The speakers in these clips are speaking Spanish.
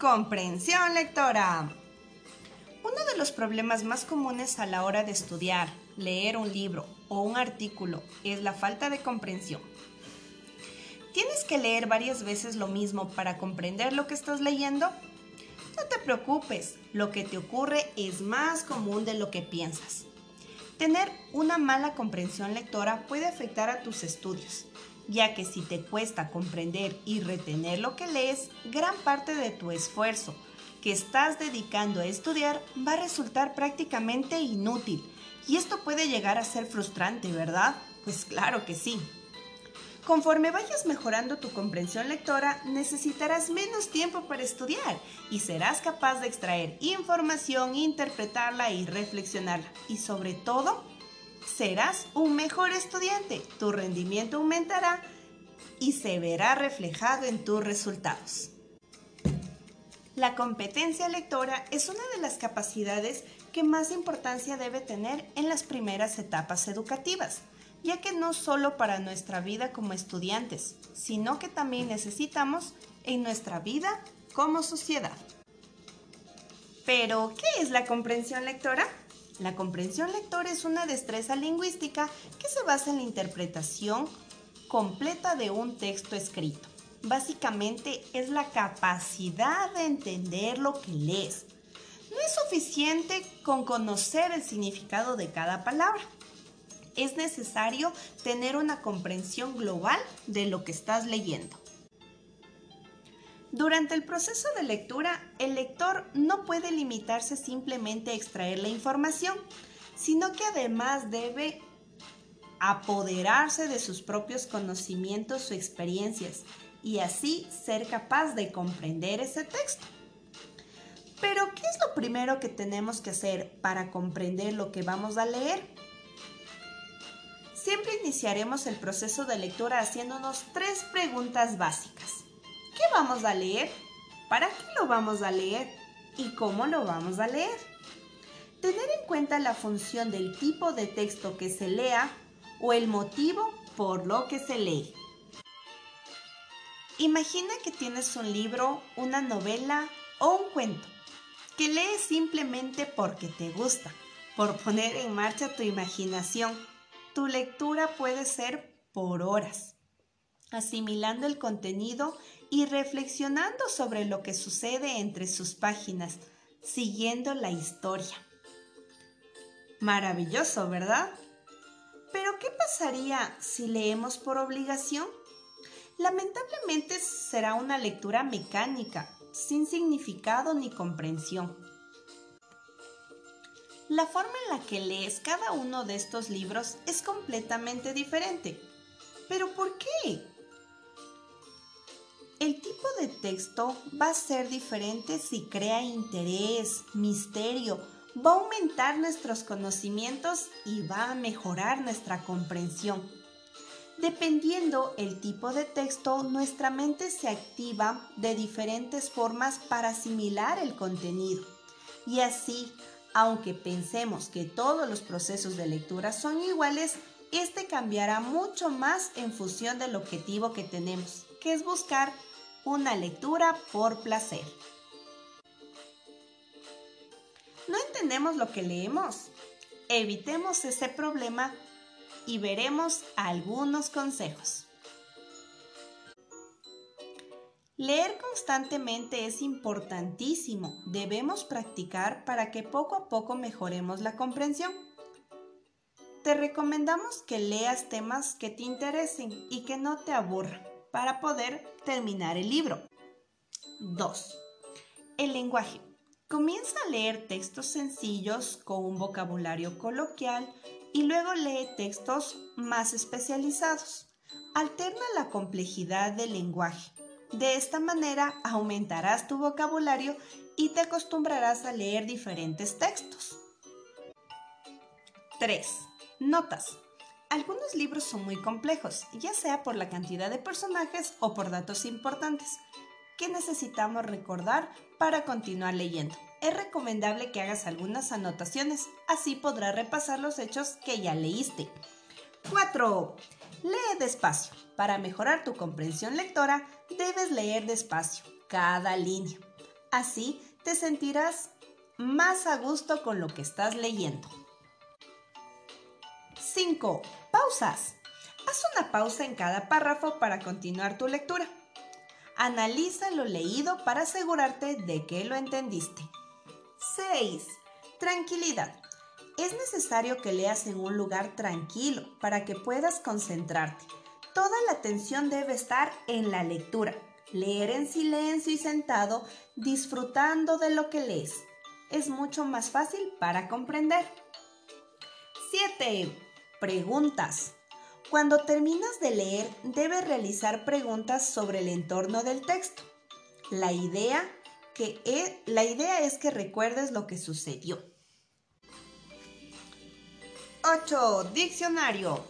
Comprensión lectora. Uno de los problemas más comunes a la hora de estudiar, leer un libro o un artículo es la falta de comprensión. ¿Tienes que leer varias veces lo mismo para comprender lo que estás leyendo? No te preocupes, lo que te ocurre es más común de lo que piensas. Tener una mala comprensión lectora puede afectar a tus estudios, ya que si te cuesta comprender y retener lo que lees, gran parte de tu esfuerzo que estás dedicando a estudiar va a resultar prácticamente inútil. Y esto puede llegar a ser frustrante, ¿verdad? Pues claro que sí. Conforme vayas mejorando tu comprensión lectora, necesitarás menos tiempo para estudiar y serás capaz de extraer información, interpretarla y reflexionarla. Y sobre todo, serás un mejor estudiante. Tu rendimiento aumentará y se verá reflejado en tus resultados. La competencia lectora es una de las capacidades que más importancia debe tener en las primeras etapas educativas, ya que no solo para nuestra vida como estudiantes, sino que también necesitamos en nuestra vida como sociedad. Pero, ¿qué es la comprensión lectora? La comprensión lectora es una destreza lingüística que se basa en la interpretación completa de un texto escrito básicamente es la capacidad de entender lo que lees. No es suficiente con conocer el significado de cada palabra. Es necesario tener una comprensión global de lo que estás leyendo. Durante el proceso de lectura, el lector no puede limitarse simplemente a extraer la información, sino que además debe apoderarse de sus propios conocimientos o experiencias y así ser capaz de comprender ese texto. Pero, ¿qué es lo primero que tenemos que hacer para comprender lo que vamos a leer? Siempre iniciaremos el proceso de lectura haciéndonos tres preguntas básicas. ¿Qué vamos a leer? ¿Para qué lo vamos a leer? ¿Y cómo lo vamos a leer? Tener en cuenta la función del tipo de texto que se lea o el motivo por lo que se lee. Imagina que tienes un libro, una novela o un cuento que lees simplemente porque te gusta, por poner en marcha tu imaginación. Tu lectura puede ser por horas, asimilando el contenido y reflexionando sobre lo que sucede entre sus páginas, siguiendo la historia. Maravilloso, ¿verdad? Pero ¿qué pasaría si leemos por obligación? Lamentablemente será una lectura mecánica, sin significado ni comprensión. La forma en la que lees cada uno de estos libros es completamente diferente. ¿Pero por qué? El tipo de texto va a ser diferente si crea interés, misterio, va a aumentar nuestros conocimientos y va a mejorar nuestra comprensión. Dependiendo el tipo de texto, nuestra mente se activa de diferentes formas para asimilar el contenido. Y así, aunque pensemos que todos los procesos de lectura son iguales, este cambiará mucho más en función del objetivo que tenemos, que es buscar una lectura por placer. ¿No entendemos lo que leemos? Evitemos ese problema y veremos algunos consejos. Leer constantemente es importantísimo. Debemos practicar para que poco a poco mejoremos la comprensión. Te recomendamos que leas temas que te interesen y que no te aburran para poder terminar el libro. 2. El lenguaje. Comienza a leer textos sencillos con un vocabulario coloquial y luego lee textos más especializados. Alterna la complejidad del lenguaje. De esta manera aumentarás tu vocabulario y te acostumbrarás a leer diferentes textos. 3. Notas. Algunos libros son muy complejos, ya sea por la cantidad de personajes o por datos importantes que necesitamos recordar para continuar leyendo es recomendable que hagas algunas anotaciones, así podrás repasar los hechos que ya leíste. 4. Lee despacio. Para mejorar tu comprensión lectora, debes leer despacio cada línea. Así te sentirás más a gusto con lo que estás leyendo. 5. Pausas. Haz una pausa en cada párrafo para continuar tu lectura. Analiza lo leído para asegurarte de que lo entendiste. 6. Tranquilidad. Es necesario que leas en un lugar tranquilo para que puedas concentrarte. Toda la atención debe estar en la lectura. Leer en silencio y sentado, disfrutando de lo que lees. Es mucho más fácil para comprender. 7. Preguntas. Cuando terminas de leer, debes realizar preguntas sobre el entorno del texto. La idea, que es, la idea es que recuerdes lo que sucedió. 8. Diccionario.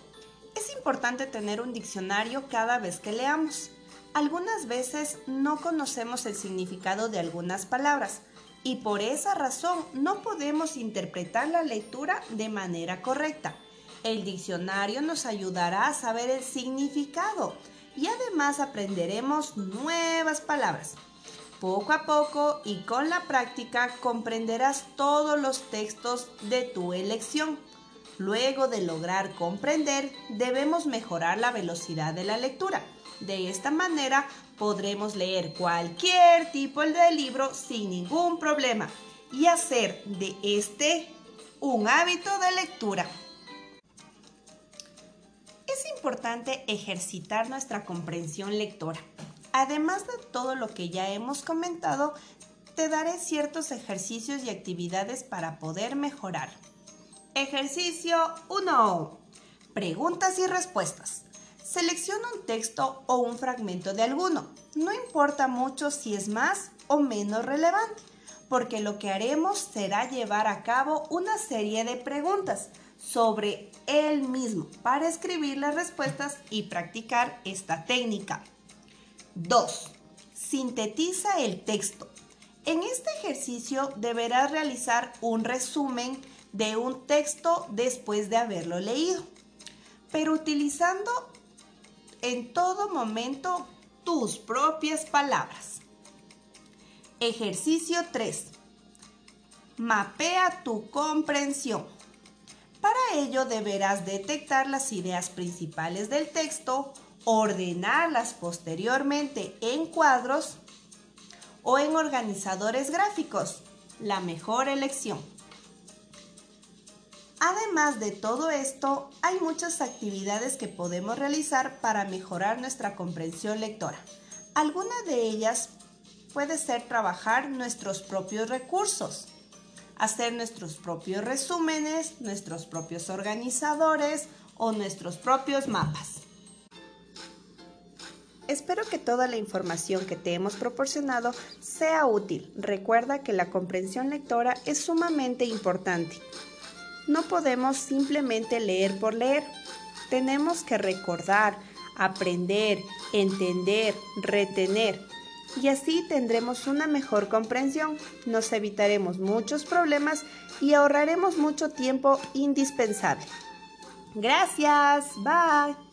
Es importante tener un diccionario cada vez que leamos. Algunas veces no conocemos el significado de algunas palabras y por esa razón no podemos interpretar la lectura de manera correcta. El diccionario nos ayudará a saber el significado y además aprenderemos nuevas palabras. Poco a poco y con la práctica comprenderás todos los textos de tu elección. Luego de lograr comprender, debemos mejorar la velocidad de la lectura. De esta manera podremos leer cualquier tipo de libro sin ningún problema y hacer de este un hábito de lectura importante ejercitar nuestra comprensión lectora. Además de todo lo que ya hemos comentado, te daré ciertos ejercicios y actividades para poder mejorar. Ejercicio 1. Preguntas y respuestas. Selecciona un texto o un fragmento de alguno. No importa mucho si es más o menos relevante, porque lo que haremos será llevar a cabo una serie de preguntas sobre él mismo para escribir las respuestas y practicar esta técnica. 2. Sintetiza el texto. En este ejercicio deberás realizar un resumen de un texto después de haberlo leído, pero utilizando en todo momento tus propias palabras. Ejercicio 3. Mapea tu comprensión. Ello deberás detectar las ideas principales del texto, ordenarlas posteriormente en cuadros o en organizadores gráficos. La mejor elección. Además de todo esto, hay muchas actividades que podemos realizar para mejorar nuestra comprensión lectora. Alguna de ellas puede ser trabajar nuestros propios recursos hacer nuestros propios resúmenes, nuestros propios organizadores o nuestros propios mapas. Espero que toda la información que te hemos proporcionado sea útil. Recuerda que la comprensión lectora es sumamente importante. No podemos simplemente leer por leer. Tenemos que recordar, aprender, entender, retener y así tendremos una mejor comprensión, nos evitaremos muchos problemas y ahorraremos mucho tiempo indispensable. Gracias, bye.